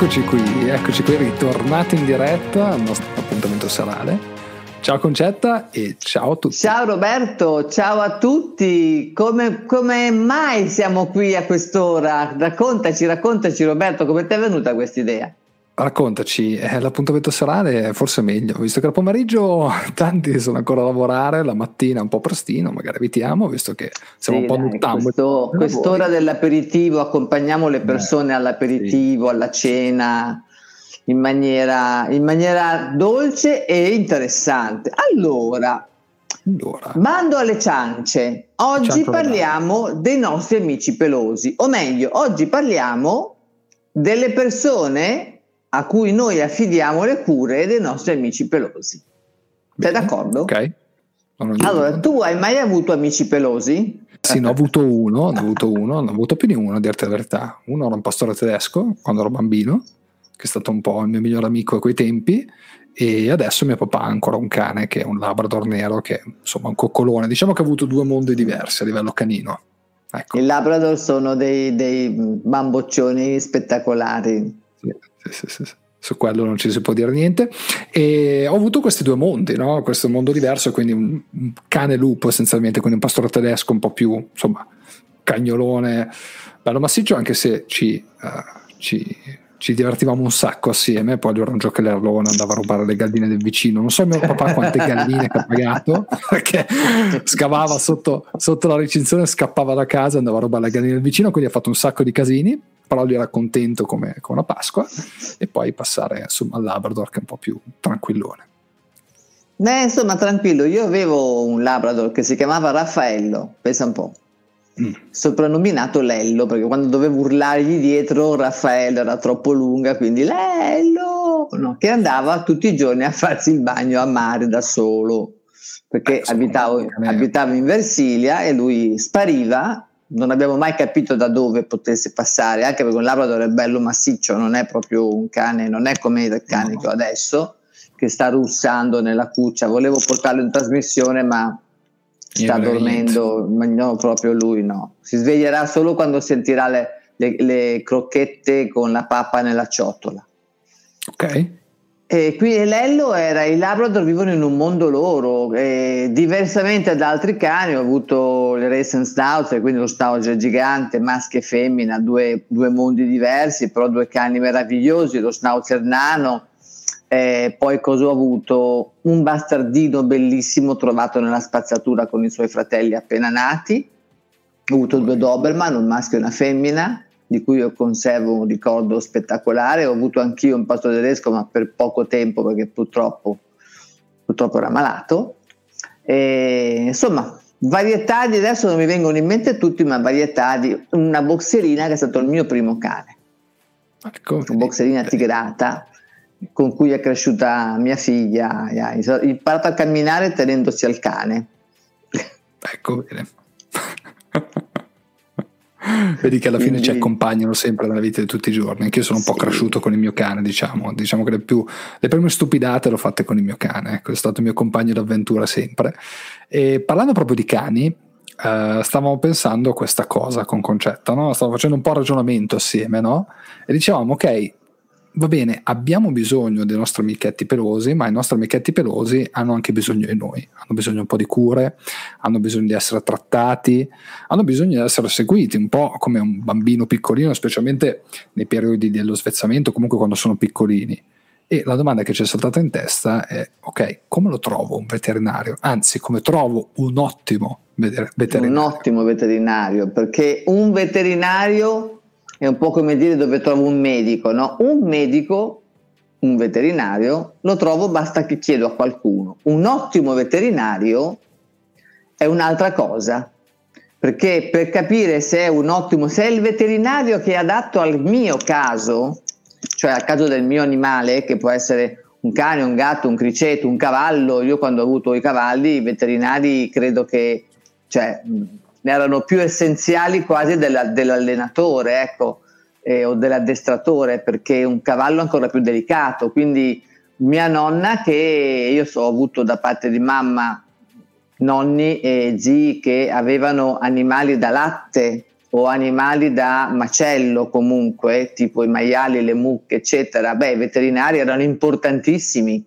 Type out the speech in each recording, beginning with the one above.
Eccoci qui, eccoci qui, ritornati in diretta al nostro appuntamento serale. Ciao Concetta e ciao a tutti. Ciao Roberto, ciao a tutti. Come, come mai siamo qui a quest'ora? Raccontaci, raccontaci Roberto, come ti è venuta questa idea? Raccontaci, eh, l'appuntamento serale è forse meglio, visto che al pomeriggio tanti sono ancora a lavorare, la mattina un po' prestino, magari evitiamo, visto che siamo sì, un po' dai, nottambuli. Questo, quest'ora dell'aperitivo, accompagniamo le persone Beh, all'aperitivo, sì. alla cena, in maniera, in maniera dolce e interessante. Allora, allora. Bando alle ciance. Oggi parliamo dei nostri amici pelosi, o meglio, oggi parliamo delle persone a cui noi affidiamo le cure dei nostri amici pelosi. Sei d'accordo? Ok. Allora, tu hai mai avuto amici pelosi? Sì, ne ho avuto uno, ne ho avuto uno, ne ho avuto più di uno, a dirti la verità. Uno era un pastore tedesco quando ero bambino, che è stato un po' il mio migliore amico a quei tempi, e adesso mio papà ha ancora un cane che è un Labrador nero, che è insomma un coccolone. Diciamo che ha avuto due mondi diversi a livello canino. Ecco. I Labrador sono dei, dei bamboccioni spettacolari. Sì, sì, sì, sì, su quello non ci si può dire niente. E ho avuto questi due mondi, no? questo mondo diverso, quindi un, un cane lupo essenzialmente, quindi un pastore tedesco un po' più, insomma, cagnolone, bello massiccio, anche se ci, uh, ci, ci divertivamo un sacco assieme, poi era un giocherellone, andava a rubare le galline del vicino, non so mio papà quante galline che ha pagato, perché scavava sotto, sotto la recinzione, scappava da casa, andava a rubare le galline del vicino, quindi ha fatto un sacco di casini però lui era contento come, come una Pasqua e poi passare insomma, al Labrador che è un po' più tranquillone. Beh, insomma, tranquillo, io avevo un Labrador che si chiamava Raffaello, pensa un po'. Mm. Soprannominato Lello perché quando dovevo urlargli dietro Raffaello era troppo lunga, quindi Lello, no, che andava tutti i giorni a farsi il bagno a mare da solo perché eh, abitavo, abitavo in Versilia e lui spariva non abbiamo mai capito da dove potesse passare, anche perché un Labrador è bello massiccio, non è proprio un cane, non è come il cane no. che ho adesso, che sta russando nella cuccia. Volevo portarlo in trasmissione, ma sta dormendo, ma no, proprio lui no. Si sveglierà solo quando sentirà le, le, le crocchette con la pappa nella ciotola. Ok. E qui Lello era i Labrador vivono in un mondo loro, e diversamente da altri cani ho avuto le Racing Schnauzer, quindi lo Schnauzer gigante, maschio e femmina, due, due, mondi diversi, però due cani meravigliosi, lo Schnauzer nano, eh, poi cosa ho avuto? Un bastardino bellissimo trovato nella spazzatura con i suoi fratelli appena nati, ho avuto due Doberman, un maschio e una femmina, di cui io conservo un ricordo spettacolare. Ho avuto anch'io un pasto tedesco, ma per poco tempo perché purtroppo, purtroppo era malato. E, insomma, varietà di adesso non mi vengono in mente tutti, ma varietà di una boxerina che è stato il mio primo cane. Ecco, una boxerina tigrata con cui è cresciuta mia figlia, ha imparato a camminare tenendosi al cane. Ecco bene. Vedi che alla fine ci accompagnano sempre nella vita di tutti i giorni. Anche io sono un sì. po' cresciuto con il mio cane, diciamo. Diciamo che le, più, le prime stupidate l'ho fatte con il mio cane. Ecco, è stato il mio compagno d'avventura sempre. E parlando proprio di cani, uh, stavamo pensando a questa cosa con Concetta, no? Stavamo facendo un po' ragionamento assieme, no? E dicevamo, ok, va bene, abbiamo bisogno dei nostri amichetti pelosi, ma i nostri amichetti pelosi hanno anche bisogno di noi, hanno bisogno un po' di cure, hanno bisogno di essere trattati, hanno bisogno di essere seguiti, un po' come un bambino piccolino, specialmente nei periodi dello svezzamento, comunque quando sono piccolini. E la domanda che ci è saltata in testa è, ok, come lo trovo un veterinario? Anzi, come trovo un ottimo veterinario? Un ottimo veterinario, perché un veterinario è un po' come dire dove trovo un medico, no? Un medico, un veterinario, lo trovo basta che chiedo a qualcuno. Un ottimo veterinario è un'altra cosa, perché per capire se è un ottimo, se è il veterinario che è adatto al mio caso, cioè al caso del mio animale, che può essere un cane, un gatto, un criceto, un cavallo, io quando ho avuto i cavalli, i veterinari credo che, cioè, erano più essenziali quasi della, dell'allenatore ecco, eh, o dell'addestratore perché un cavallo è ancora più delicato. Quindi mia nonna che io so, ho avuto da parte di mamma nonni e zii che avevano animali da latte o animali da macello comunque, tipo i maiali, le mucche, eccetera, beh, i veterinari erano importantissimi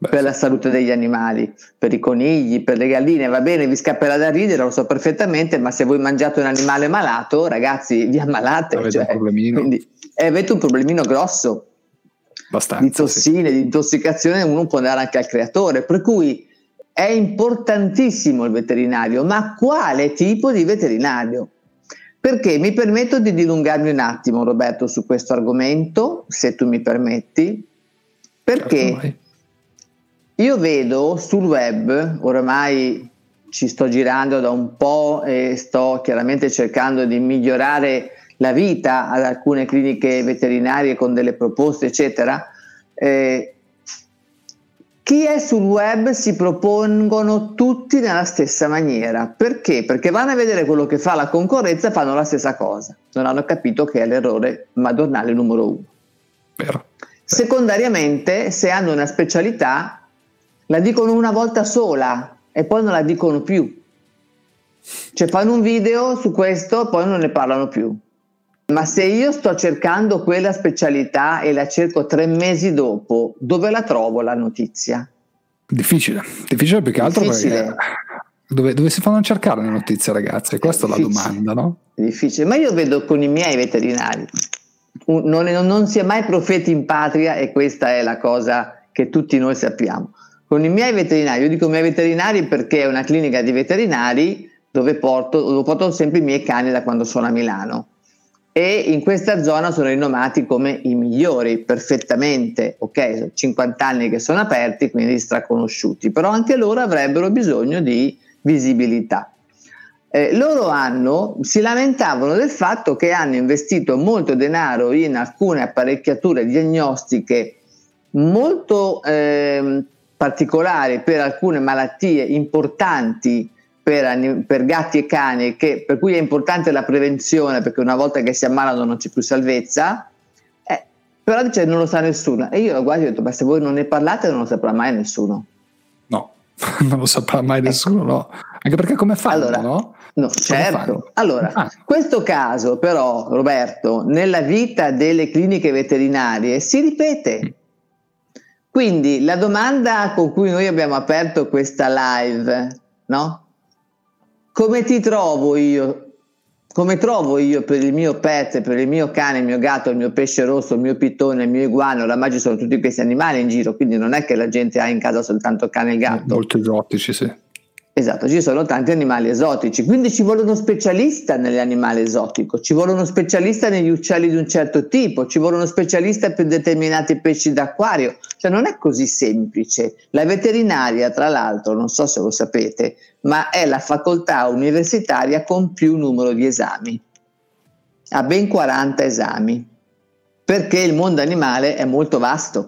Beh, per la salute degli animali, per i conigli, per le galline, va bene, vi scapperà da ridere, lo so perfettamente, ma se voi mangiate un animale malato, ragazzi, vi ammalate. Avete cioè, un problemino. Quindi, eh, avete un problemino grosso. Abbastanza, di tossine, sì. di intossicazione, uno può andare anche al creatore. Per cui è importantissimo il veterinario, ma quale tipo di veterinario? Perché mi permetto di dilungarmi un attimo, Roberto, su questo argomento, se tu mi permetti, perché certo, io vedo sul web, oramai ci sto girando da un po' e sto chiaramente cercando di migliorare la vita ad alcune cliniche veterinarie con delle proposte, eccetera. Eh, chi è sul web si propongono tutti nella stessa maniera. Perché? Perché vanno a vedere quello che fa la concorrenza e fanno la stessa cosa. Non hanno capito che è l'errore madornale numero uno. Vero. Secondariamente, se hanno una specialità, la dicono una volta sola e poi non la dicono più. Cioè fanno un video su questo e poi non ne parlano più. Ma se io sto cercando quella specialità e la cerco tre mesi dopo, dove la trovo la notizia? Difficile, difficile più che altro Difficile. perché dove, dove, si fanno cercare le notizie ragazzi? Questa è, è la domanda, no? Difficile, ma io vedo con i miei veterinari, non, non, non si è mai profeti in patria e questa è la cosa che tutti noi sappiamo con i miei veterinari, io dico i miei veterinari perché è una clinica di veterinari dove porto, dove porto sempre i miei cani da quando sono a Milano. E in questa zona sono rinomati come i migliori, perfettamente, ok, 50 anni che sono aperti, quindi straconosciuti, però anche loro avrebbero bisogno di visibilità. Eh, loro hanno, si lamentavano del fatto che hanno investito molto denaro in alcune apparecchiature diagnostiche molto eh, particolari per alcune malattie importanti per, per, gatti e cani, che, per cui è importante la prevenzione, perché una volta che si ammalano non c'è più salvezza, eh, però dice non lo sa nessuno. E io lo guardo e ho detto, ma se voi non ne parlate non lo saprà mai nessuno. No, non lo saprà mai ecco. nessuno, no. Anche perché come fanno, allora, no? No, certo. Allora, ah. questo caso però, Roberto, nella vita delle cliniche veterinarie si ripete. Quindi la domanda con cui noi abbiamo aperto questa live, no? Come ti trovo io? Come trovo io per il mio pet, per il mio cane, il mio gatto, il mio pesce rosso, il mio pitone, il mio iguano, oramai ci sono tutti questi animali in giro, quindi non è che la gente ha in casa soltanto cane e gatto. Molto esotici, sì. Esatto, ci sono tanti animali esotici, quindi ci vuole uno specialista negli animali esotici, ci vuole uno specialista negli uccelli di un certo tipo, ci vuole uno specialista per determinati pesci d'acquario, cioè non è così semplice. La veterinaria, tra l'altro, non so se lo sapete, ma è la facoltà universitaria con più numero di esami, ha ben 40 esami, perché il mondo animale è molto vasto.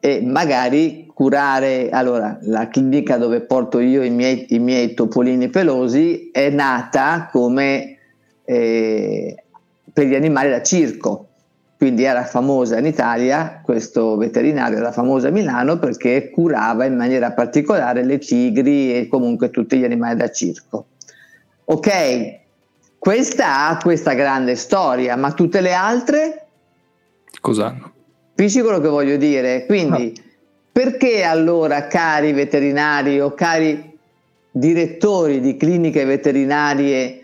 E magari curare, allora la clinica dove porto io i miei, i miei topolini pelosi è nata come eh, per gli animali da circo, quindi era famosa in Italia, questo veterinario era famoso a Milano perché curava in maniera particolare le tigri e comunque tutti gli animali da circo. Ok, questa ha questa grande storia, ma tutte le altre? Cosa hanno? Capisci quello che voglio dire? Quindi... No perché allora, cari veterinari o cari direttori di cliniche veterinarie,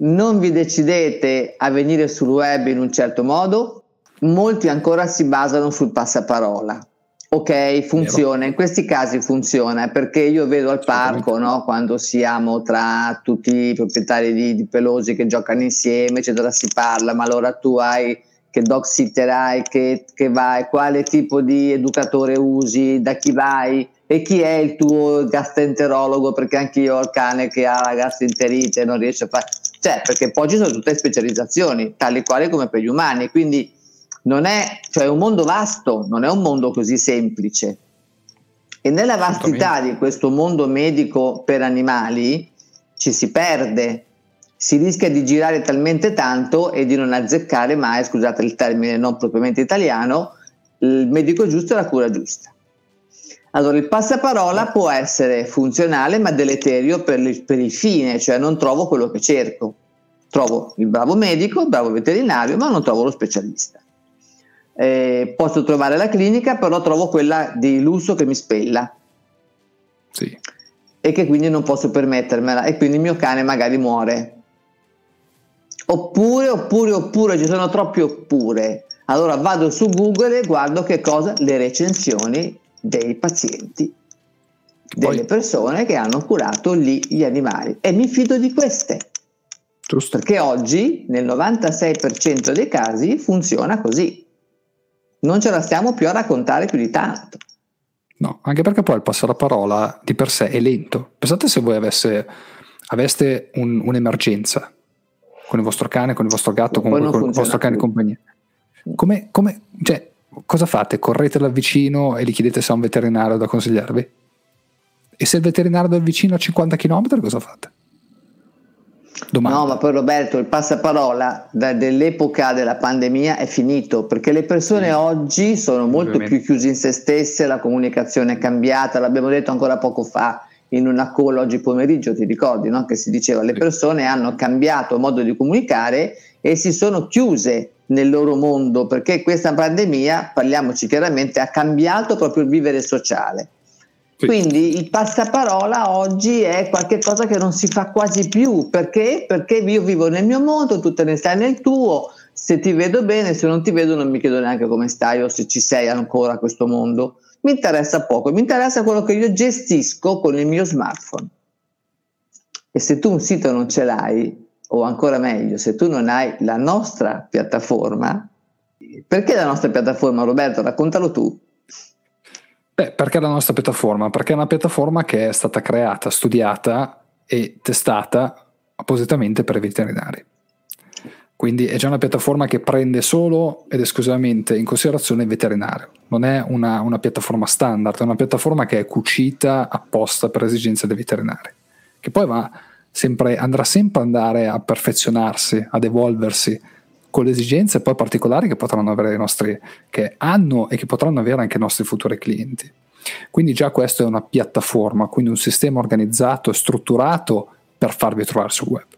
non vi decidete a venire sul web in un certo modo? Molti ancora si basano sul passaparola. Ok, funziona, in questi casi funziona perché io vedo al parco no, quando siamo tra tutti i proprietari di, di pelosi che giocano insieme, eccetera, si parla, ma allora tu hai che dog sitter hai, che, che vai, quale tipo di educatore usi, da chi vai e chi è il tuo gastroenterologo, perché anche io ho il cane che ha la gastroenterite e non riesce a fare... Cioè, perché poi ci sono tutte specializzazioni, tali quali come per gli umani, quindi non è, cioè è un mondo vasto, non è un mondo così semplice. E nella vastità di questo mondo medico per animali ci si perde, si rischia di girare talmente tanto e di non azzeccare mai, scusate il termine non propriamente italiano, il medico giusto e la cura giusta. Allora, il passaparola può essere funzionale ma deleterio per il, per il fine, cioè non trovo quello che cerco. trovo il bravo medico, il bravo veterinario, ma non trovo lo specialista. Eh, posso trovare la clinica, però trovo quella di lusso che mi spella. Sì. E che quindi non posso permettermela e quindi il mio cane magari muore. Oppure, oppure, oppure, ci sono troppi oppure. Allora vado su Google e guardo che cosa? Le recensioni dei pazienti, delle Poi. persone che hanno curato lì gli animali e mi fido di queste. Giusto. Perché oggi nel 96% dei casi funziona così. Non ce la stiamo più a raccontare più di tanto. No, anche perché poi il passaparola di per sé è lento. Pensate se voi avesse, aveste un, un'emergenza con il vostro cane, con il vostro gatto, con, con il vostro cane in compagnia. Come, come, cioè, cosa fate? Correte dal vicino e gli chiedete se ha un veterinario da consigliarvi? E se il veterinario del vicino a 50 km, cosa fate? Domanda. No, ma poi Roberto, il passaparola da, dell'epoca della pandemia è finito perché le persone sì. oggi sono molto Ovviamente. più chiuse in se stesse, la comunicazione è cambiata, l'abbiamo detto ancora poco fa in una call oggi pomeriggio, ti ricordi no? che si diceva le persone hanno cambiato modo di comunicare e si sono chiuse nel loro mondo perché questa pandemia, parliamoci chiaramente, ha cambiato proprio il vivere sociale. Sì. Quindi il passaparola oggi è qualcosa che non si fa quasi più perché? Perché io vivo nel mio mondo, tu te ne stai nel tuo, se ti vedo bene, se non ti vedo non mi chiedo neanche come stai o se ci sei ancora a questo mondo mi interessa poco, mi interessa quello che io gestisco con il mio smartphone. E se tu un sito non ce l'hai, o ancora meglio, se tu non hai la nostra piattaforma, perché la nostra piattaforma, Roberto? Raccontalo tu. Beh, perché la nostra piattaforma? Perché è una piattaforma che è stata creata, studiata e testata appositamente per i veterinari. Quindi è già una piattaforma che prende solo ed esclusivamente in considerazione il veterinario. Non è una, una piattaforma standard, è una piattaforma che è cucita apposta per esigenze dei veterinari. Che poi va sempre, andrà sempre andare a perfezionarsi, ad evolversi con le esigenze poi particolari che potranno avere i nostri, che hanno e che potranno avere anche i nostri futuri clienti. Quindi già questo è una piattaforma, quindi un sistema organizzato e strutturato per farvi trovare sul web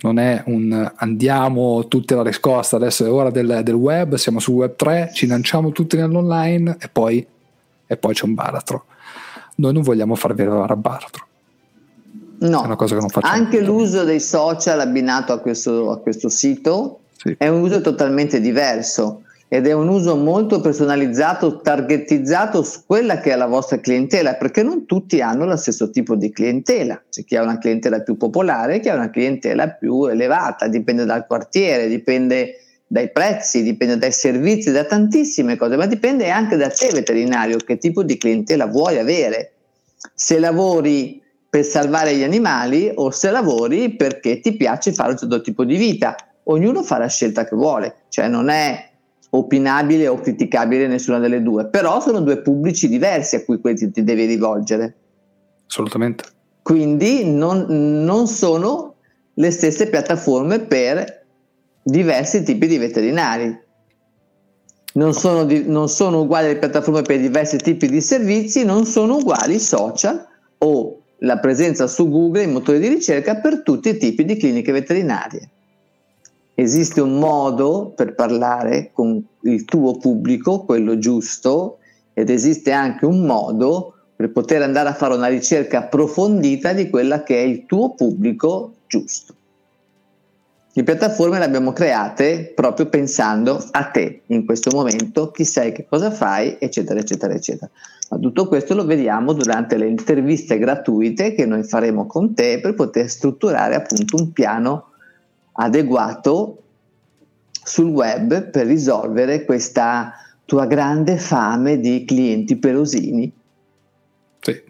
non è un andiamo tutte la riscossa, adesso è ora del, del, web, siamo su web 3, ci lanciamo tutti nell'online e poi, e poi c'è un baratro. Noi non vogliamo farvi arrivare a baratro. No. Anche l'uso dei social abbinato a questo, a questo sito sì. è un uso totalmente diverso ed è un uso molto personalizzato, targetizzato su quella che è la vostra clientela, perché non tutti hanno lo stesso tipo di clientela. C'è chi ha una clientela più popolare, chi ha una clientela più elevata, dipende dal quartiere, dipende dai prezzi, dipende dai servizi, da tantissime cose, ma dipende anche da te veterinario, che tipo di clientela vuoi avere. Se lavori per salvare gli animali o se lavori perché ti piace fare un certo tipo di vita. Ognuno fa la scelta che vuole, cioè non è opinabile o criticabile nessuna delle due, però sono due pubblici diversi a cui ti, ti devi rivolgere. Assolutamente. Quindi non, non sono le stesse piattaforme per diversi tipi di veterinari. Non sono, di, non sono, uguali le piattaforme per diversi tipi di servizi, non sono uguali i social o la presenza su Google, i motori di ricerca per tutti i tipi di cliniche veterinarie esiste un modo per parlare con il tuo pubblico, quello giusto, ed esiste anche un modo per poter andare a fare una ricerca approfondita di quella che è il tuo pubblico giusto. Le piattaforme le abbiamo create proprio pensando a te in questo momento, chi sei, che cosa fai, eccetera, eccetera, eccetera. Ma tutto questo lo vediamo durante le interviste gratuite che noi faremo con te per poter strutturare appunto un piano adeguato sul web per risolvere questa tua grande fame di clienti pelosini. Sì.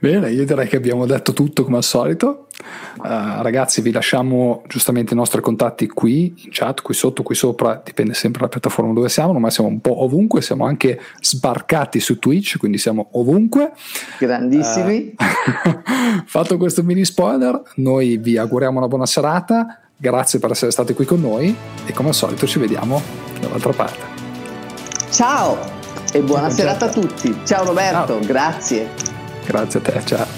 Bene, io direi che abbiamo detto tutto come al solito. Uh, ragazzi, vi lasciamo giustamente i nostri contatti qui in chat, qui sotto, qui sopra, dipende sempre dalla piattaforma dove siamo, ma siamo un po' ovunque, siamo anche sbarcati su Twitch, quindi siamo ovunque. Grandissimi. Uh, fatto questo mini spoiler, noi vi auguriamo una buona serata, grazie per essere stati qui con noi e come al solito ci vediamo dall'altra parte. Ciao e buona serata a tutti. Ciao Roberto, Ciao. grazie. Grazie a te, ciao.